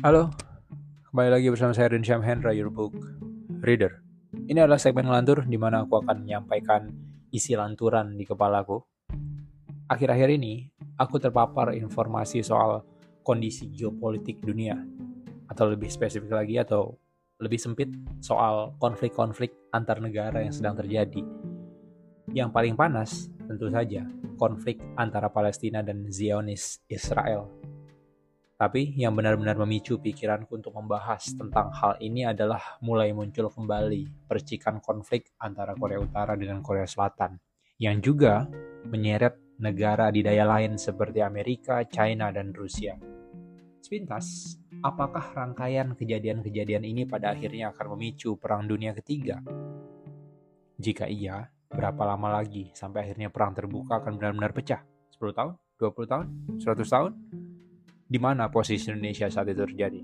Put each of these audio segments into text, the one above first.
Halo, kembali lagi bersama saya Rinsyam Hendra, your book reader. Ini adalah segmen lantur di mana aku akan menyampaikan isi lanturan di kepalaku. Akhir-akhir ini, aku terpapar informasi soal kondisi geopolitik dunia, atau lebih spesifik lagi atau lebih sempit soal konflik-konflik antar negara yang sedang terjadi. Yang paling panas, tentu saja, konflik antara Palestina dan Zionis Israel tapi yang benar-benar memicu pikiranku untuk membahas tentang hal ini adalah mulai muncul kembali percikan konflik antara Korea Utara dengan Korea Selatan, yang juga menyeret negara di daya lain seperti Amerika, China, dan Rusia. Sepintas, apakah rangkaian kejadian-kejadian ini pada akhirnya akan memicu Perang Dunia Ketiga? Jika iya, berapa lama lagi sampai akhirnya perang terbuka akan benar-benar pecah? 10 tahun? 20 tahun? 100 tahun? Di mana posisi Indonesia saat itu terjadi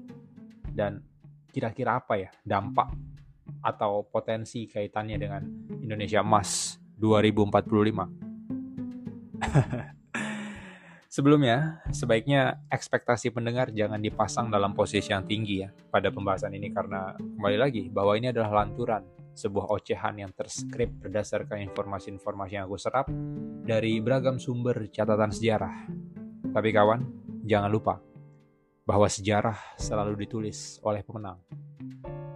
dan kira-kira apa ya dampak atau potensi kaitannya dengan Indonesia emas 2045. Sebelumnya, sebaiknya ekspektasi pendengar jangan dipasang dalam posisi yang tinggi ya pada pembahasan ini karena kembali lagi bahwa ini adalah lanturan, sebuah ocehan yang terskrip berdasarkan informasi-informasi yang aku serap dari beragam sumber catatan sejarah. Tapi kawan, jangan lupa bahwa sejarah selalu ditulis oleh pemenang.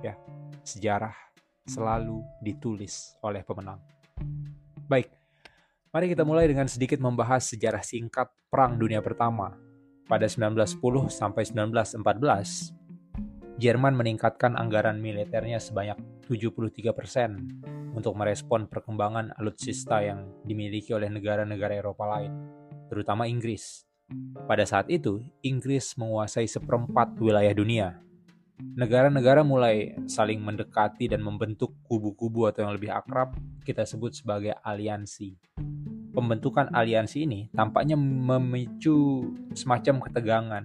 Ya, sejarah selalu ditulis oleh pemenang. Baik, mari kita mulai dengan sedikit membahas sejarah singkat Perang Dunia Pertama. Pada 1910 sampai 1914, Jerman meningkatkan anggaran militernya sebanyak 73% untuk merespon perkembangan alutsista yang dimiliki oleh negara-negara Eropa lain, terutama Inggris. Pada saat itu, Inggris menguasai seperempat wilayah dunia. Negara-negara mulai saling mendekati dan membentuk kubu-kubu atau yang lebih akrab kita sebut sebagai aliansi. Pembentukan aliansi ini tampaknya memicu semacam ketegangan.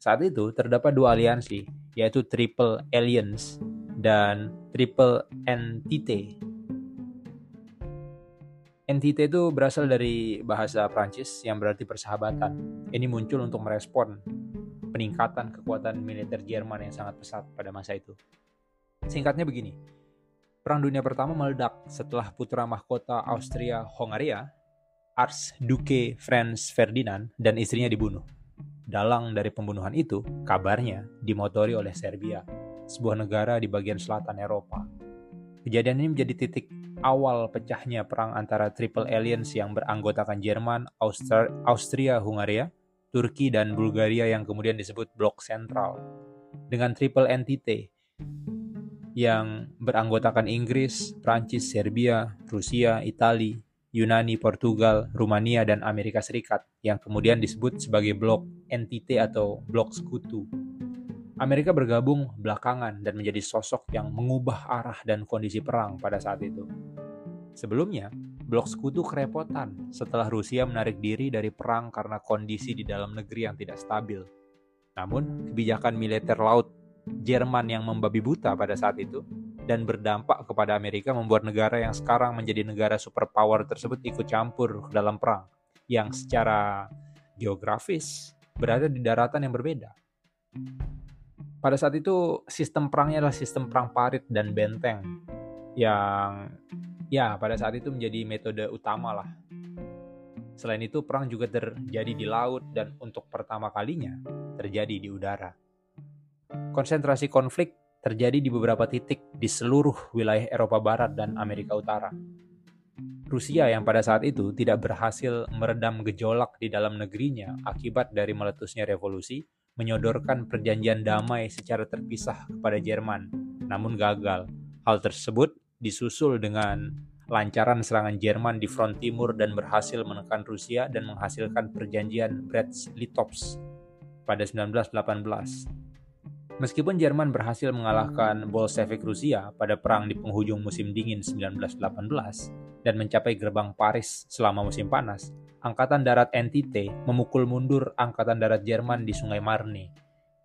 Saat itu terdapat dua aliansi, yaitu Triple Alliance dan Triple Entite Entite itu berasal dari bahasa Prancis yang berarti persahabatan. Ini muncul untuk merespon peningkatan kekuatan militer Jerman yang sangat pesat pada masa itu. Singkatnya begini, Perang Dunia Pertama meledak setelah putra mahkota Austria-Hongaria, Archduke Franz Ferdinand, dan istrinya dibunuh. Dalang dari pembunuhan itu, kabarnya, dimotori oleh Serbia, sebuah negara di bagian selatan Eropa. Kejadian ini menjadi titik awal pecahnya perang antara Triple Alliance yang beranggotakan Jerman, Austria, Hungaria, Turki, dan Bulgaria yang kemudian disebut Blok Sentral. Dengan Triple Entite yang beranggotakan Inggris, Prancis, Serbia, Rusia, Italia, Yunani, Portugal, Rumania, dan Amerika Serikat yang kemudian disebut sebagai Blok Entite atau Blok Sekutu. Amerika bergabung belakangan dan menjadi sosok yang mengubah arah dan kondisi perang pada saat itu. Sebelumnya, blok sekutu kerepotan setelah Rusia menarik diri dari perang karena kondisi di dalam negeri yang tidak stabil. Namun, kebijakan militer laut Jerman yang membabi buta pada saat itu dan berdampak kepada Amerika membuat negara yang sekarang menjadi negara superpower tersebut ikut campur dalam perang yang secara geografis berada di daratan yang berbeda pada saat itu sistem perangnya adalah sistem perang parit dan benteng yang ya pada saat itu menjadi metode utama lah. Selain itu perang juga terjadi di laut dan untuk pertama kalinya terjadi di udara. Konsentrasi konflik terjadi di beberapa titik di seluruh wilayah Eropa Barat dan Amerika Utara. Rusia yang pada saat itu tidak berhasil meredam gejolak di dalam negerinya akibat dari meletusnya revolusi menyodorkan perjanjian damai secara terpisah kepada Jerman, namun gagal. Hal tersebut disusul dengan lancaran serangan Jerman di front timur dan berhasil menekan Rusia dan menghasilkan perjanjian Brest-Litovsk pada 1918. Meskipun Jerman berhasil mengalahkan Bolshevik Rusia pada perang di penghujung musim dingin 1918 dan mencapai gerbang Paris selama musim panas, Angkatan Darat NTT memukul mundur Angkatan Darat Jerman di Sungai Marne.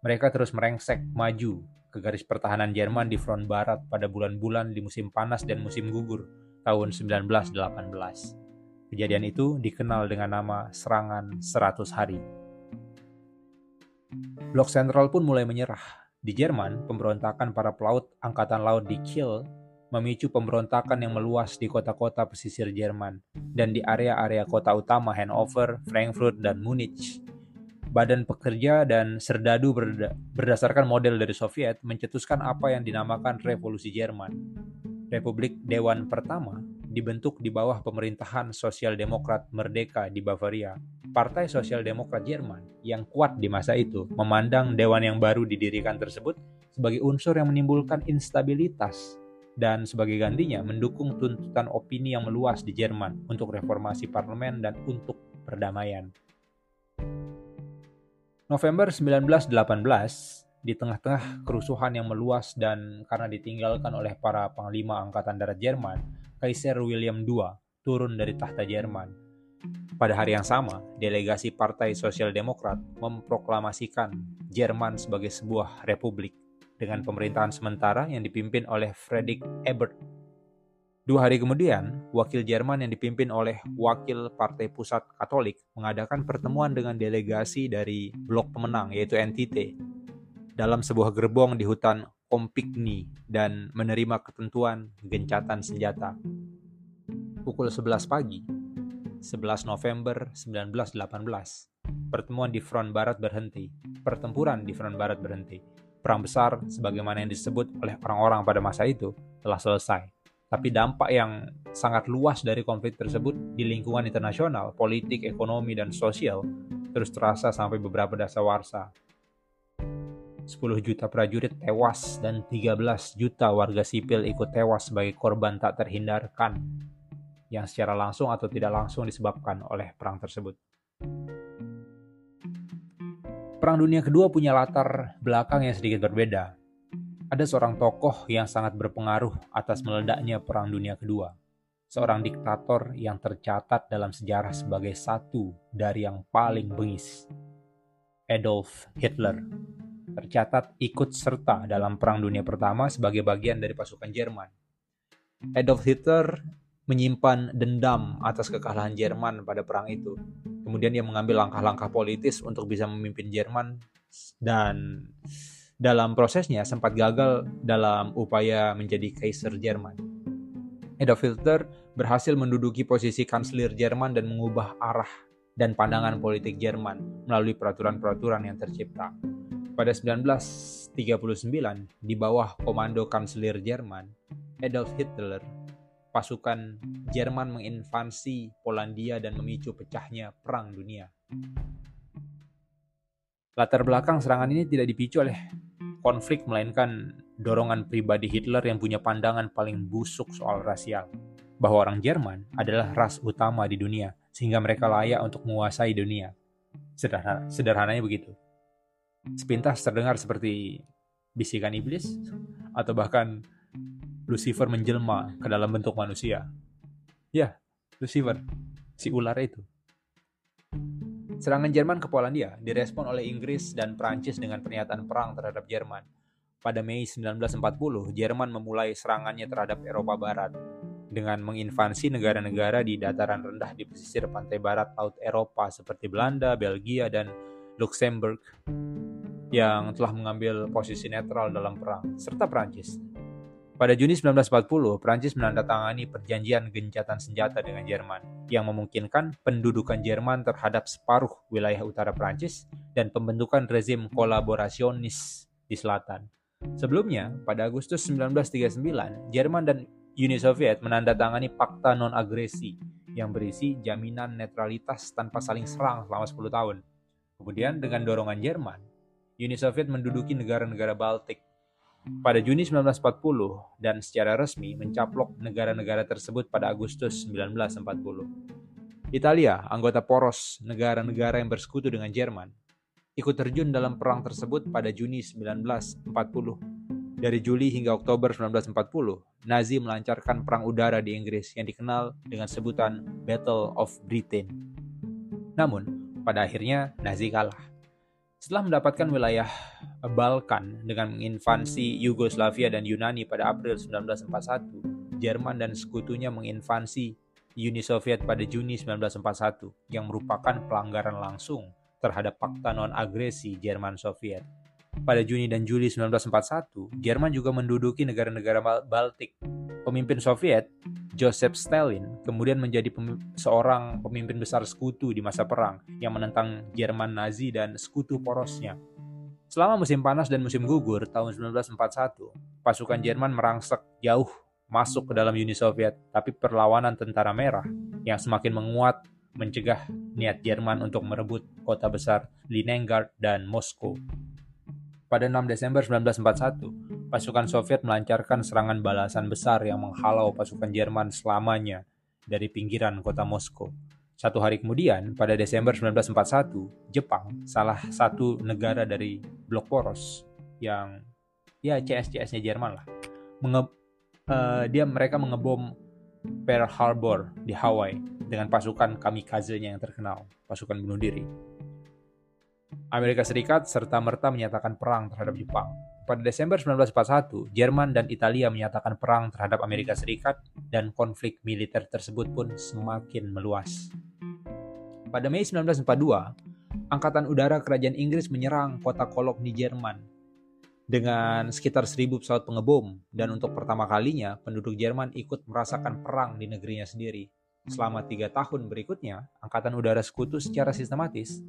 Mereka terus merengsek maju ke garis pertahanan Jerman di front barat pada bulan-bulan di musim panas dan musim gugur tahun 1918. Kejadian itu dikenal dengan nama Serangan 100 Hari. Blok sentral pun mulai menyerah. Di Jerman, pemberontakan para pelaut Angkatan Laut di Kiel memicu pemberontakan yang meluas di kota-kota pesisir Jerman dan di area-area kota utama Hanover, Frankfurt, dan Munich. Badan pekerja dan serdadu berda berdasarkan model dari Soviet mencetuskan apa yang dinamakan Revolusi Jerman. Republik Dewan Pertama dibentuk di bawah pemerintahan Sosial Demokrat Merdeka di Bavaria. Partai Sosial Demokrat Jerman yang kuat di masa itu memandang dewan yang baru didirikan tersebut sebagai unsur yang menimbulkan instabilitas dan sebagai gantinya mendukung tuntutan opini yang meluas di Jerman untuk reformasi parlemen dan untuk perdamaian. November 1918, di tengah-tengah kerusuhan yang meluas dan karena ditinggalkan oleh para panglima Angkatan Darat Jerman, Kaiser William II turun dari tahta Jerman. Pada hari yang sama, delegasi Partai Sosial Demokrat memproklamasikan Jerman sebagai sebuah republik dengan pemerintahan sementara yang dipimpin oleh Friedrich Ebert Dua hari kemudian, wakil Jerman yang dipimpin oleh wakil Partai Pusat Katolik mengadakan pertemuan dengan delegasi dari blok pemenang yaitu NTT dalam sebuah gerbong di hutan Kompigny dan menerima ketentuan gencatan senjata. Pukul 11 pagi, 11 November 1918, pertemuan di front barat berhenti. Pertempuran di front barat berhenti. Perang besar sebagaimana yang disebut oleh orang-orang pada masa itu telah selesai tapi dampak yang sangat luas dari konflik tersebut di lingkungan internasional, politik, ekonomi, dan sosial terus terasa sampai beberapa dasawarsa. 10 juta prajurit tewas dan 13 juta warga sipil ikut tewas sebagai korban tak terhindarkan yang secara langsung atau tidak langsung disebabkan oleh perang tersebut. Perang Dunia Kedua punya latar belakang yang sedikit berbeda ada seorang tokoh yang sangat berpengaruh atas meledaknya Perang Dunia Kedua. Seorang diktator yang tercatat dalam sejarah sebagai satu dari yang paling bengis. Adolf Hitler tercatat ikut serta dalam Perang Dunia Pertama sebagai bagian dari pasukan Jerman. Adolf Hitler menyimpan dendam atas kekalahan Jerman pada perang itu. Kemudian dia mengambil langkah-langkah politis untuk bisa memimpin Jerman dan dalam prosesnya sempat gagal dalam upaya menjadi Kaiser Jerman. Adolf Hitler berhasil menduduki posisi kanselir Jerman dan mengubah arah dan pandangan politik Jerman melalui peraturan-peraturan yang tercipta. Pada 1939, di bawah komando kanselir Jerman, Adolf Hitler, pasukan Jerman menginvasi Polandia dan memicu pecahnya Perang Dunia. Latar belakang serangan ini tidak dipicu oleh konflik melainkan dorongan pribadi Hitler yang punya pandangan paling busuk soal rasial, bahwa orang Jerman adalah ras utama di dunia, sehingga mereka layak untuk menguasai dunia. Sederhana, sederhananya begitu. Sepintas terdengar seperti bisikan iblis, atau bahkan Lucifer menjelma ke dalam bentuk manusia. Ya, Lucifer, si ular itu. Serangan Jerman ke Polandia direspon oleh Inggris dan Prancis dengan pernyataan perang terhadap Jerman. Pada Mei 1940, Jerman memulai serangannya terhadap Eropa Barat dengan menginvasi negara-negara di dataran rendah di pesisir pantai barat Laut Eropa seperti Belanda, Belgia, dan Luxembourg yang telah mengambil posisi netral dalam perang, serta Prancis. Pada Juni 1940, Prancis menandatangani perjanjian gencatan senjata dengan Jerman yang memungkinkan pendudukan Jerman terhadap separuh wilayah utara Prancis dan pembentukan rezim kolaborasionis di selatan. Sebelumnya, pada Agustus 1939, Jerman dan Uni Soviet menandatangani Fakta Non-Agresi yang berisi jaminan netralitas tanpa saling serang selama 10 tahun. Kemudian dengan dorongan Jerman, Uni Soviet menduduki negara-negara Baltik pada Juni 1940 dan secara resmi mencaplok negara-negara tersebut pada Agustus 1940. Italia, anggota poros negara-negara yang bersekutu dengan Jerman, ikut terjun dalam perang tersebut pada Juni 1940. Dari Juli hingga Oktober 1940, Nazi melancarkan perang udara di Inggris yang dikenal dengan sebutan Battle of Britain. Namun, pada akhirnya Nazi kalah. Setelah mendapatkan wilayah Balkan dengan menginvasi Yugoslavia dan Yunani pada April 1941, Jerman dan sekutunya menginvasi Uni Soviet pada Juni 1941 yang merupakan pelanggaran langsung terhadap fakta non-agresi Jerman Soviet. Pada Juni dan Juli 1941, Jerman juga menduduki negara-negara Baltik. Pemimpin Soviet, Joseph Stalin, kemudian menjadi pem seorang pemimpin besar sekutu di masa perang yang menentang Jerman Nazi dan sekutu porosnya. Selama musim panas dan musim gugur tahun 1941, pasukan Jerman merangsek jauh masuk ke dalam Uni Soviet, tapi perlawanan tentara merah yang semakin menguat mencegah niat Jerman untuk merebut kota besar Leningrad dan Moskow. Pada 6 Desember 1941, pasukan Soviet melancarkan serangan balasan besar yang menghalau pasukan Jerman selamanya dari pinggiran kota Moskow. Satu hari kemudian, pada Desember 1941, Jepang, salah satu negara dari blok poros yang ya CS-CS-nya Jerman lah, menge uh, dia mereka mengebom Pearl Harbor di Hawaii dengan pasukan kamikaze-nya yang terkenal, pasukan bunuh diri. Amerika Serikat serta-merta menyatakan perang terhadap Jepang. Pada Desember 1941, Jerman dan Italia menyatakan perang terhadap Amerika Serikat dan konflik militer tersebut pun semakin meluas. Pada Mei 1942, Angkatan Udara Kerajaan Inggris menyerang kota Kolok di Jerman dengan sekitar 1000 pesawat pengebom dan untuk pertama kalinya penduduk Jerman ikut merasakan perang di negerinya sendiri. Selama tiga tahun berikutnya, Angkatan Udara Sekutu secara sistematis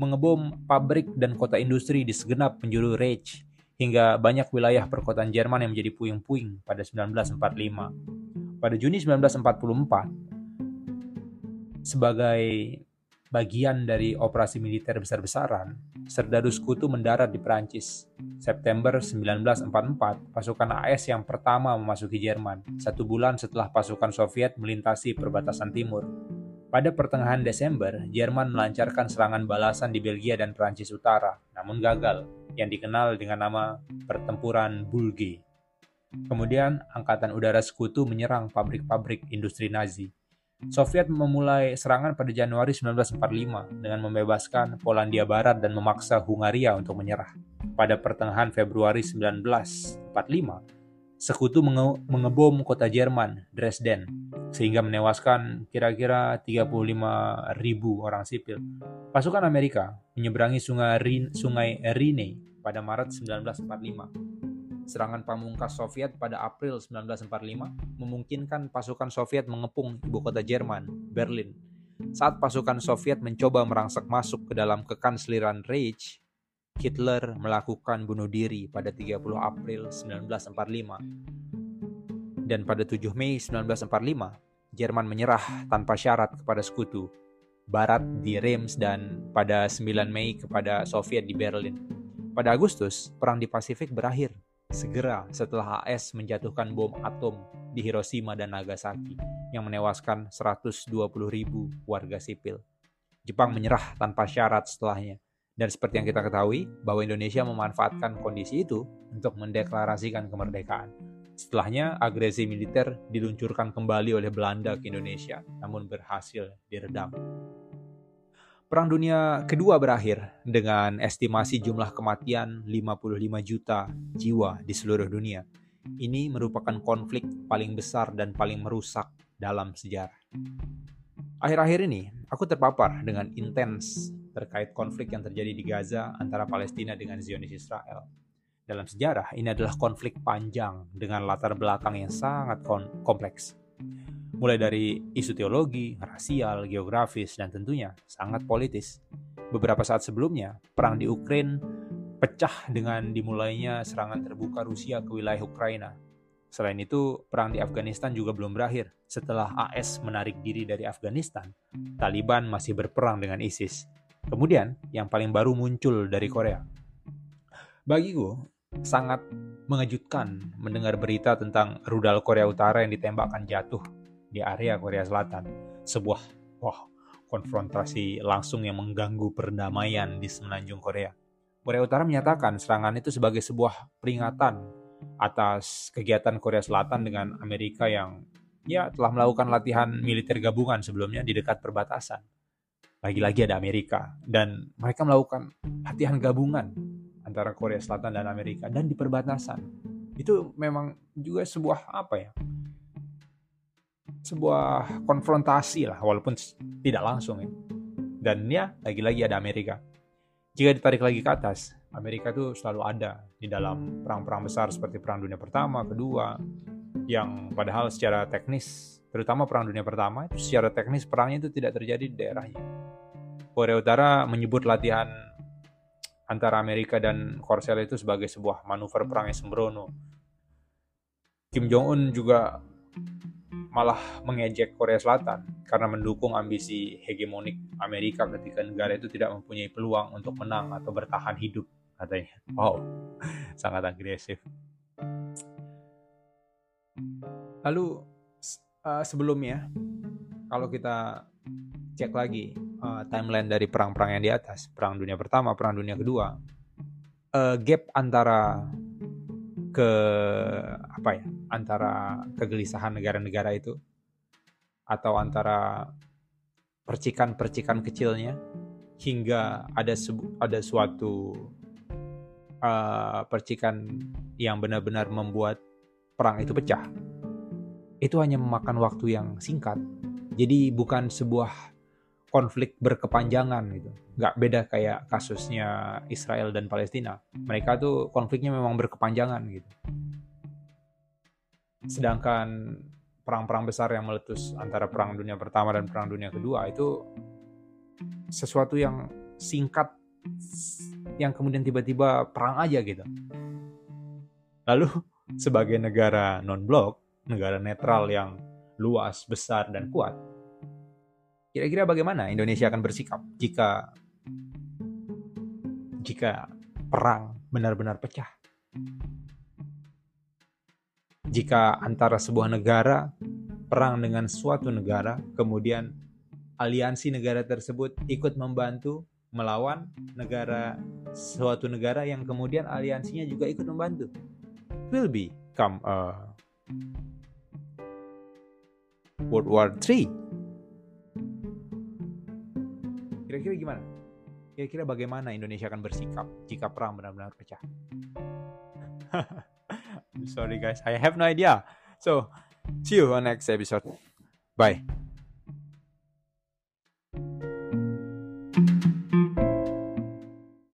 mengebom pabrik dan kota industri di segenap penjuru Reich hingga banyak wilayah perkotaan Jerman yang menjadi puing-puing pada 1945. Pada Juni 1944, sebagai bagian dari operasi militer besar-besaran, Serdadu Sekutu mendarat di Perancis. September 1944, pasukan AS yang pertama memasuki Jerman, satu bulan setelah pasukan Soviet melintasi perbatasan timur. Pada pertengahan Desember, Jerman melancarkan serangan balasan di Belgia dan Prancis Utara, namun gagal, yang dikenal dengan nama Pertempuran Bulge. Kemudian, Angkatan Udara Sekutu menyerang pabrik-pabrik industri Nazi. Soviet memulai serangan pada Januari 1945 dengan membebaskan Polandia Barat dan memaksa Hungaria untuk menyerah. Pada pertengahan Februari 1945, Sekutu menge mengebom kota Jerman, Dresden, sehingga menewaskan kira-kira 35 ribu orang sipil. Pasukan Amerika menyeberangi sungai, Rin sungai Rhine pada Maret 1945. Serangan pamungkas Soviet pada April 1945 memungkinkan pasukan Soviet mengepung ibu kota Jerman, Berlin. Saat pasukan Soviet mencoba merangsek masuk ke dalam kekansliran Reich, Hitler melakukan bunuh diri pada 30 April 1945. Dan pada 7 Mei 1945, Jerman menyerah tanpa syarat kepada sekutu. Barat di Reims dan pada 9 Mei kepada Soviet di Berlin. Pada Agustus, perang di Pasifik berakhir segera setelah AS menjatuhkan bom atom di Hiroshima dan Nagasaki yang menewaskan 120 ribu warga sipil. Jepang menyerah tanpa syarat setelahnya dan seperti yang kita ketahui, bahwa Indonesia memanfaatkan kondisi itu untuk mendeklarasikan kemerdekaan. Setelahnya, agresi militer diluncurkan kembali oleh Belanda ke Indonesia, namun berhasil diredam. Perang Dunia Kedua berakhir dengan estimasi jumlah kematian 55 juta jiwa di seluruh dunia. Ini merupakan konflik paling besar dan paling merusak dalam sejarah. Akhir-akhir ini, aku terpapar dengan intens terkait konflik yang terjadi di Gaza antara Palestina dengan Zionis Israel. Dalam sejarah, ini adalah konflik panjang dengan latar belakang yang sangat kompleks. Mulai dari isu teologi, rasial, geografis, dan tentunya sangat politis. Beberapa saat sebelumnya, perang di Ukraina pecah dengan dimulainya serangan terbuka Rusia ke wilayah Ukraina Selain itu, perang di Afghanistan juga belum berakhir. Setelah AS menarik diri dari Afghanistan, Taliban masih berperang dengan ISIS. Kemudian, yang paling baru muncul dari Korea. Bagiku, sangat mengejutkan mendengar berita tentang rudal Korea Utara yang ditembakkan jatuh di area Korea Selatan. Sebuah wah, konfrontasi langsung yang mengganggu perdamaian di semenanjung Korea. Korea Utara menyatakan serangan itu sebagai sebuah peringatan atas kegiatan Korea Selatan dengan Amerika yang ya telah melakukan latihan militer gabungan sebelumnya di dekat perbatasan. Lagi-lagi ada Amerika dan mereka melakukan latihan gabungan antara Korea Selatan dan Amerika dan di perbatasan. Itu memang juga sebuah apa ya? Sebuah konfrontasi lah walaupun tidak langsung ya. Dan ya lagi-lagi ada Amerika. jika ditarik lagi ke atas, Amerika itu selalu ada di dalam perang-perang besar seperti Perang Dunia Pertama, Kedua, yang padahal secara teknis, terutama Perang Dunia Pertama, itu secara teknis perangnya itu tidak terjadi di daerahnya. Korea Utara menyebut latihan antara Amerika dan Korsel itu sebagai sebuah manuver perang yang sembrono. Kim Jong-un juga malah mengejek Korea Selatan karena mendukung ambisi hegemonik Amerika ketika negara itu tidak mempunyai peluang untuk menang atau bertahan hidup katanya. Wow, sangat agresif. Lalu uh, sebelumnya kalau kita cek lagi uh, timeline dari perang-perang yang di atas, perang dunia pertama, perang dunia kedua, uh, gap antara ke apa ya antara kegelisahan negara-negara itu atau antara percikan-percikan kecilnya hingga ada ada suatu uh, percikan yang benar-benar membuat perang itu pecah. Itu hanya memakan waktu yang singkat. Jadi bukan sebuah konflik berkepanjangan gitu nggak beda kayak kasusnya Israel dan Palestina. Mereka tuh konfliknya memang berkepanjangan gitu. Sedangkan perang-perang besar yang meletus antara perang dunia pertama dan perang dunia kedua itu sesuatu yang singkat yang kemudian tiba-tiba perang aja gitu. Lalu sebagai negara non-blok, negara netral yang luas, besar, dan kuat, kira-kira bagaimana Indonesia akan bersikap jika jika perang benar-benar pecah. Jika antara sebuah negara perang dengan suatu negara, kemudian aliansi negara tersebut ikut membantu melawan negara suatu negara yang kemudian aliansinya juga ikut membantu. Will become a World War III. Kira-kira gimana? Kira-kira bagaimana Indonesia akan bersikap jika perang benar-benar pecah? sorry guys, I have no idea. So, see you on next episode. Bye.